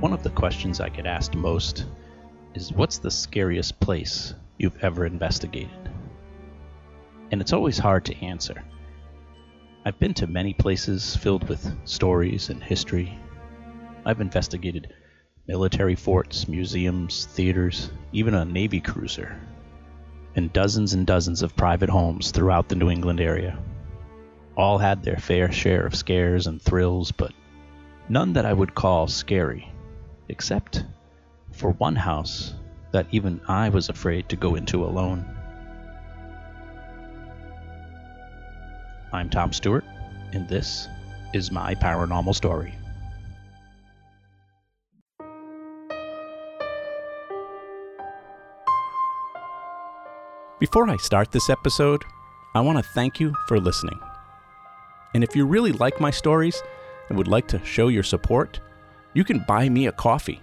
One of the questions I get asked most is what's the scariest place you've ever investigated? And it's always hard to answer. I've been to many places filled with stories and history. I've investigated military forts, museums, theaters, even a Navy cruiser, and dozens and dozens of private homes throughout the New England area. All had their fair share of scares and thrills, but none that I would call scary, except for one house that even I was afraid to go into alone. I'm Tom Stewart, and this is my paranormal story. Before I start this episode, I want to thank you for listening. And if you really like my stories and would like to show your support, you can buy me a coffee.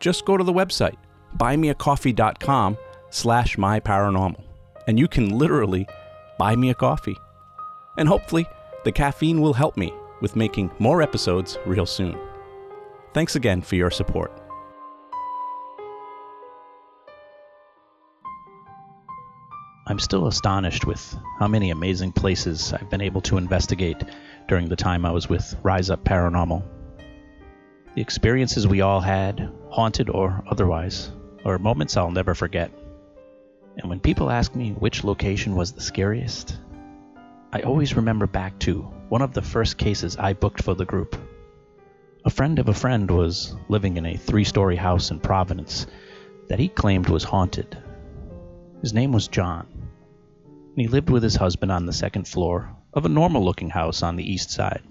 Just go to the website, buymeacoffee.com slash myparanormal, and you can literally buy me a coffee. And hopefully, the caffeine will help me with making more episodes real soon. Thanks again for your support. I'm still astonished with how many amazing places I've been able to investigate during the time I was with Rise Up Paranormal. The experiences we all had, haunted or otherwise, are moments I'll never forget. And when people ask me which location was the scariest, I always remember back to one of the first cases I booked for the group. A friend of a friend was living in a three story house in Providence that he claimed was haunted. His name was John and he lived with his husband on the second floor of a normal looking house on the east side.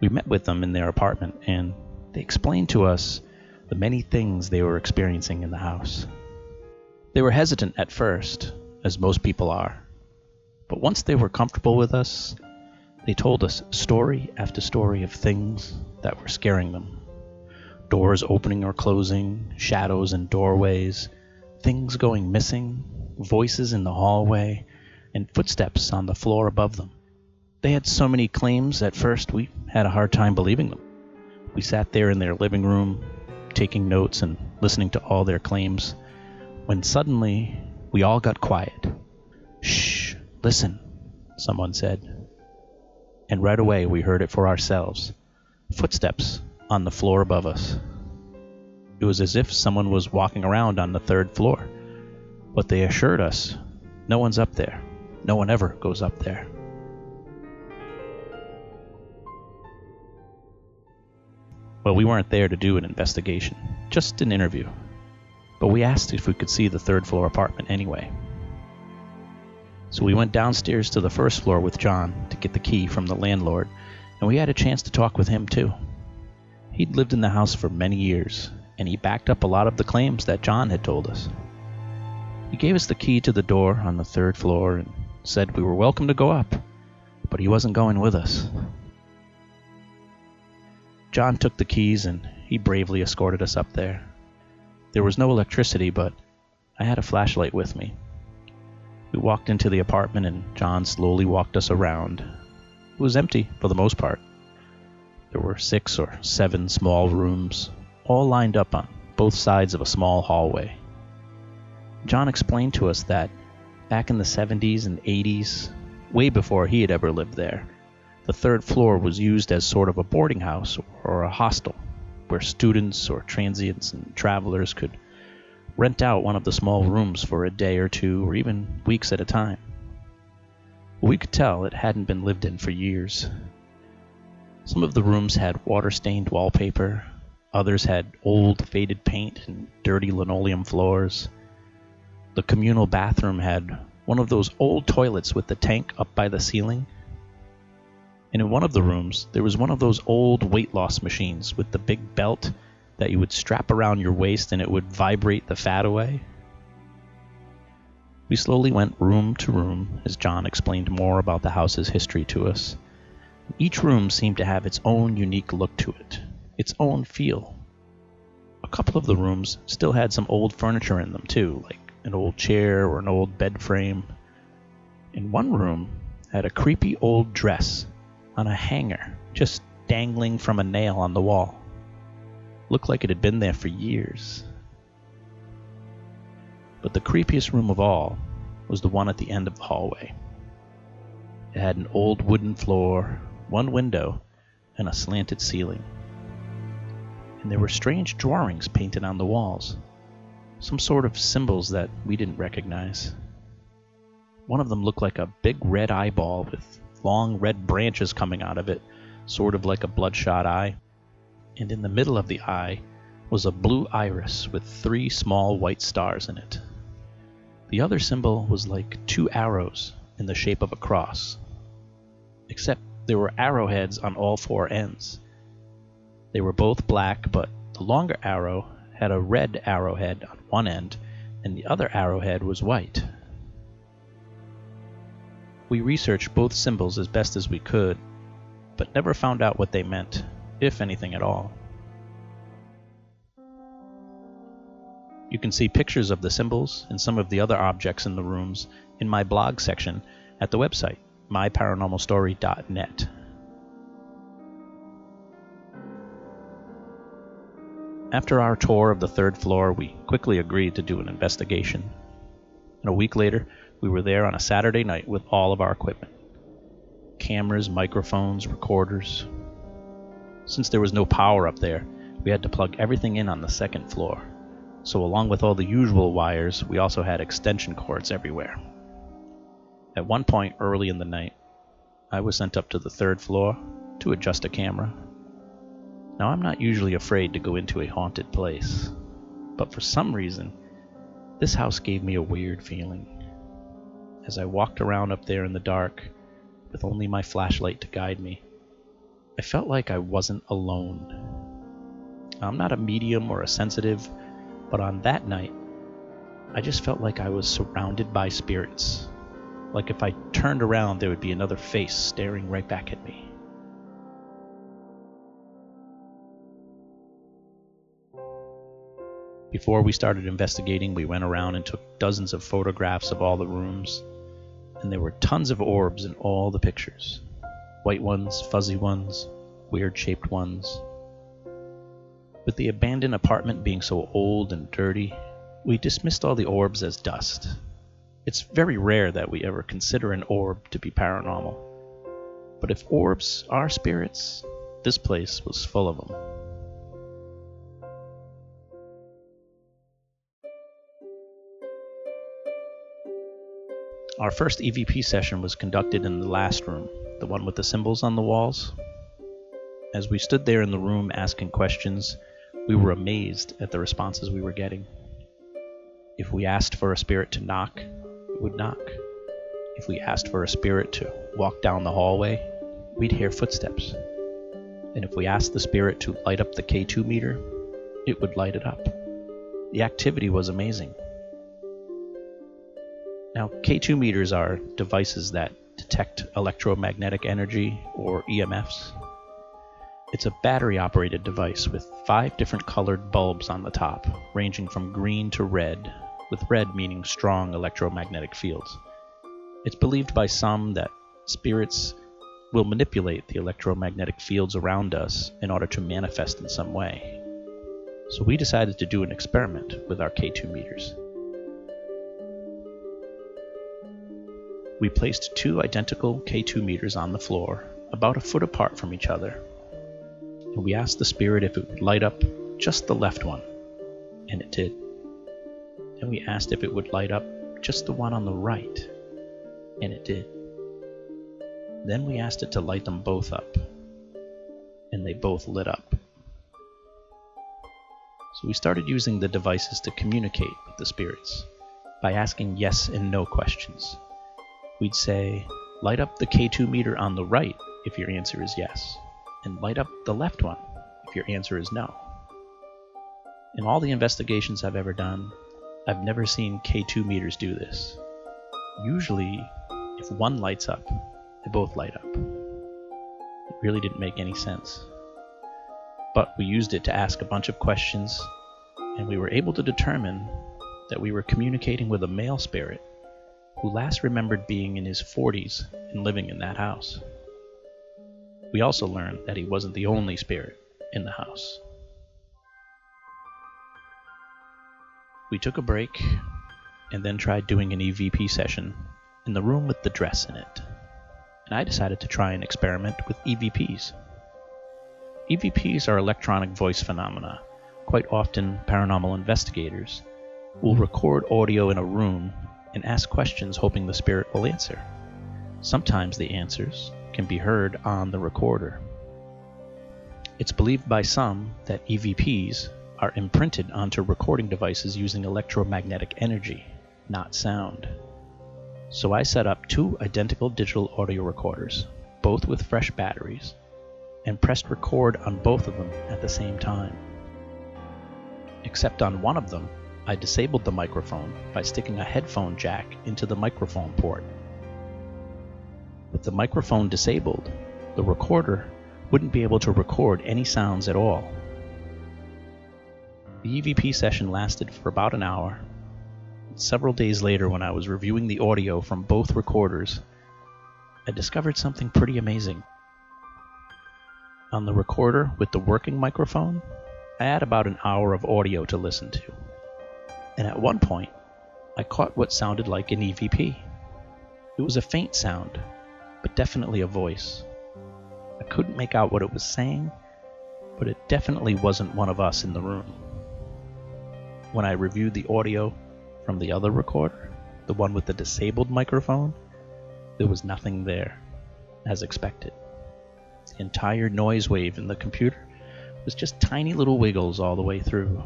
We met with them in their apartment, and they explained to us the many things they were experiencing in the house. They were hesitant at first, as most people are, but once they were comfortable with us, they told us story after story of things that were scaring them. Doors opening or closing, shadows in doorways, things going missing, voices in the hallway, and footsteps on the floor above them. They had so many claims at first we had a hard time believing them. We sat there in their living room, taking notes and listening to all their claims, when suddenly we all got quiet. Shh, listen, someone said. And right away we heard it for ourselves footsteps on the floor above us. It was as if someone was walking around on the third floor. But they assured us no one's up there. No one ever goes up there. Well, we weren't there to do an investigation, just an interview. But we asked if we could see the third floor apartment anyway. So we went downstairs to the first floor with John to get the key from the landlord, and we had a chance to talk with him too. He'd lived in the house for many years, and he backed up a lot of the claims that John had told us. He gave us the key to the door on the third floor and said we were welcome to go up, but he wasn't going with us. John took the keys and he bravely escorted us up there. There was no electricity, but I had a flashlight with me. We walked into the apartment and John slowly walked us around. It was empty for the most part. There were six or seven small rooms, all lined up on both sides of a small hallway. John explained to us that back in the 70s and 80s, way before he had ever lived there, the third floor was used as sort of a boarding house or a hostel where students or transients and travelers could rent out one of the small rooms for a day or two or even weeks at a time. We could tell it hadn't been lived in for years. Some of the rooms had water stained wallpaper, others had old faded paint and dirty linoleum floors. The communal bathroom had one of those old toilets with the tank up by the ceiling. And in one of the rooms, there was one of those old weight loss machines with the big belt that you would strap around your waist and it would vibrate the fat away. We slowly went room to room as John explained more about the house's history to us. Each room seemed to have its own unique look to it, its own feel. A couple of the rooms still had some old furniture in them, too, like an old chair or an old bed frame. In one room had a creepy old dress on a hanger just dangling from a nail on the wall. looked like it had been there for years. But the creepiest room of all was the one at the end of the hallway. It had an old wooden floor, one window, and a slanted ceiling. And there were strange drawings painted on the walls, some sort of symbols that we didn't recognize. One of them looked like a big red eyeball with long red branches coming out of it, sort of like a bloodshot eye. And in the middle of the eye was a blue iris with three small white stars in it. The other symbol was like two arrows in the shape of a cross, except there were arrowheads on all four ends. They were both black, but the longer arrow had a red arrowhead on one end, and the other arrowhead was white. We researched both symbols as best as we could, but never found out what they meant, if anything at all. You can see pictures of the symbols and some of the other objects in the rooms in my blog section at the website, myparanormalstory.net. After our tour of the third floor, we quickly agreed to do an investigation. And a week later, we were there on a Saturday night with all of our equipment cameras, microphones, recorders. Since there was no power up there, we had to plug everything in on the second floor so along with all the usual wires, we also had extension cords everywhere. At one point early in the night, I was sent up to the third floor to adjust a camera. Now, I'm not usually afraid to go into a haunted place, but for some reason, this house gave me a weird feeling. As I walked around up there in the dark, with only my flashlight to guide me, I felt like I wasn't alone. I'm not a medium or a sensitive but on that night, I just felt like I was surrounded by spirits. Like if I turned around, there would be another face staring right back at me. Before we started investigating, we went around and took dozens of photographs of all the rooms, and there were tons of orbs in all the pictures white ones, fuzzy ones, weird shaped ones, with the abandoned apartment being so old and dirty, we dismissed all the orbs as dust. It's very rare that we ever consider an orb to be paranormal. But if orbs are spirits, this place was full of them. Our first EVP session was conducted in the last room, the one with the symbols on the walls. As we stood there in the room asking questions, we were amazed at the responses we were getting. If we asked for a spirit to knock, it would knock. If we asked for a spirit to walk down the hallway, we'd hear footsteps. And if we asked the spirit to light up the K2 meter, it would light it up. The activity was amazing. Now, K2 meters are devices that detect electromagnetic energy or EMFs it's a battery operated device with five different colored bulbs on the top, ranging from green to red, with red meaning strong electromagnetic fields. It's believed by some that spirits will manipulate the electromagnetic fields around us in order to manifest in some way. So we decided to do an experiment with our K2 meters. We placed two identical K2 meters on the floor, about a foot apart from each other, and we asked the spirit if it would light up just the left one, and it did. And we asked if it would light up just the one on the right, and it did. Then we asked it to light them both up, and they both lit up. So we started using the devices to communicate with the spirits by asking yes and no questions. We'd say, light up the K2 meter on the right if your answer is yes and light up the left one if your answer is no. In all the investigations I've ever done, I've never seen K2 meters do this. Usually, if one lights up, they both light up. It really didn't make any sense. But we used it to ask a bunch of questions, and we were able to determine that we were communicating with a male spirit who last remembered being in his 40s and living in that house. We also learned that he wasn't the only spirit in the house. We took a break and then tried doing an EVP session in the room with the dress in it. And I decided to try an experiment with EVPs. EVPs are electronic voice phenomena. Quite often, paranormal investigators will record audio in a room and ask questions hoping the spirit will answer. Sometimes the answers can be heard on the recorder. It's believed by some that EVPs are imprinted onto recording devices using electromagnetic energy, not sound. So I set up two identical digital audio recorders, both with fresh batteries, and pressed record on both of them at the same time. Except on one of them, I disabled the microphone by sticking a headphone jack into the microphone port. With the microphone disabled, the recorder wouldn't be able to record any sounds at all. The EVP session lasted for about an hour. Several days later, when I was reviewing the audio from both recorders, I discovered something pretty amazing. On the recorder with the working microphone, I had about an hour of audio to listen to. And at one point, I caught what sounded like an EVP. It was a faint sound, but definitely a voice. I couldn't make out what it was saying, but it definitely wasn't one of us in the room when I reviewed the audio from the other recorder, the one with the disabled microphone, there was nothing there, as expected. The entire noise wave in the computer was just tiny little wiggles all the way through,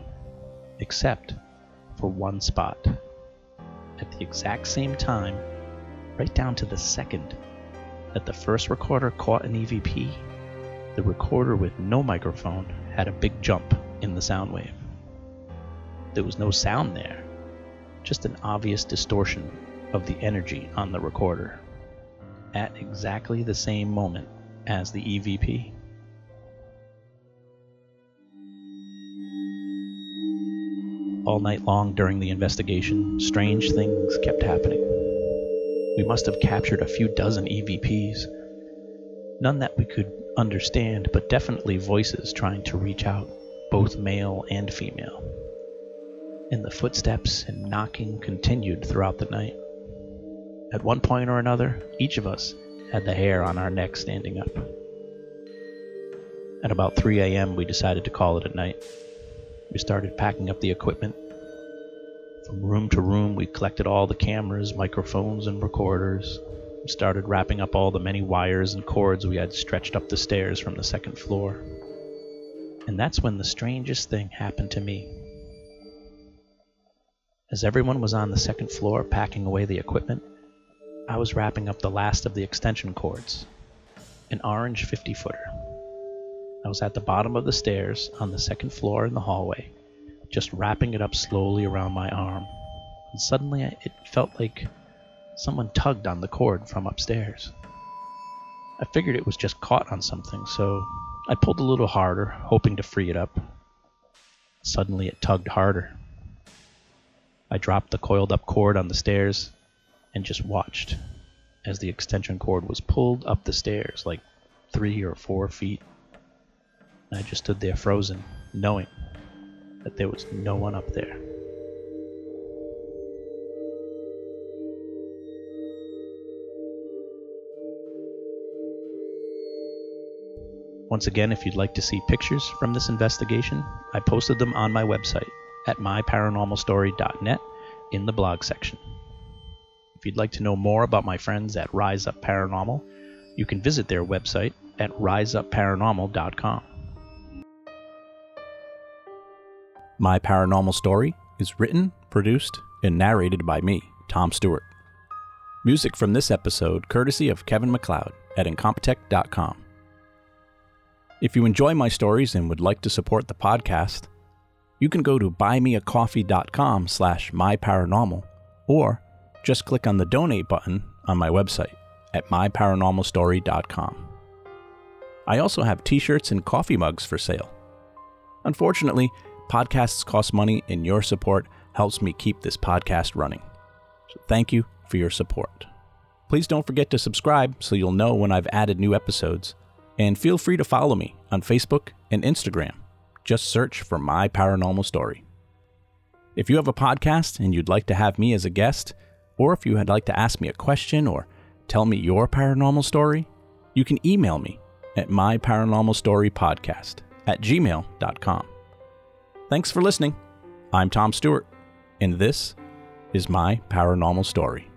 except for one spot. At the exact same time, right down to the second that the first recorder caught an EVP, the recorder with no microphone had a big jump in the sound wave. There was no sound there, just an obvious distortion of the energy on the recorder at exactly the same moment as the EVP. All night long during the investigation, strange things kept happening. We must have captured a few dozen EVPs. None that we could understand, but definitely voices trying to reach out, both male and female and the footsteps and knocking continued throughout the night. At one point or another, each of us had the hair on our neck standing up. At about 3 a.m., we decided to call it a night. We started packing up the equipment. From room to room, we collected all the cameras, microphones, and recorders. We started wrapping up all the many wires and cords we had stretched up the stairs from the second floor. And that's when the strangest thing happened to me. As everyone was on the second floor packing away the equipment, I was wrapping up the last of the extension cords. An orange 50 footer. I was at the bottom of the stairs on the second floor in the hallway, just wrapping it up slowly around my arm. And suddenly it felt like someone tugged on the cord from upstairs. I figured it was just caught on something, so I pulled a little harder, hoping to free it up. Suddenly it tugged harder. I dropped the coiled up cord on the stairs and just watched as the extension cord was pulled up the stairs like three or four feet. And I just stood there frozen, knowing that there was no one up there. Once again, if you'd like to see pictures from this investigation, I posted them on my website at myparanormalstory.net in the blog section. If you'd like to know more about my friends at Rise Up Paranormal, you can visit their website at riseupparanormal.com. My Paranormal Story is written, produced, and narrated by me, Tom Stewart. Music from this episode courtesy of Kevin MacLeod at Incompetech.com. If you enjoy my stories and would like to support the podcast, you can go to buymeacoffee.com slash myparanormal or just click on the donate button on my website at myparanormalstory.com. I also have t-shirts and coffee mugs for sale. Unfortunately, Podcasts cost money, and your support helps me keep this podcast running. So thank you for your support. Please don't forget to subscribe so you'll know when I've added new episodes. And feel free to follow me on Facebook and Instagram. Just search for My Paranormal Story. If you have a podcast and you'd like to have me as a guest, or if you'd like to ask me a question or tell me your paranormal story, you can email me at myparanormalstorypodcast at gmail.com. Thanks for listening. I'm Tom Stewart, and this is my paranormal story.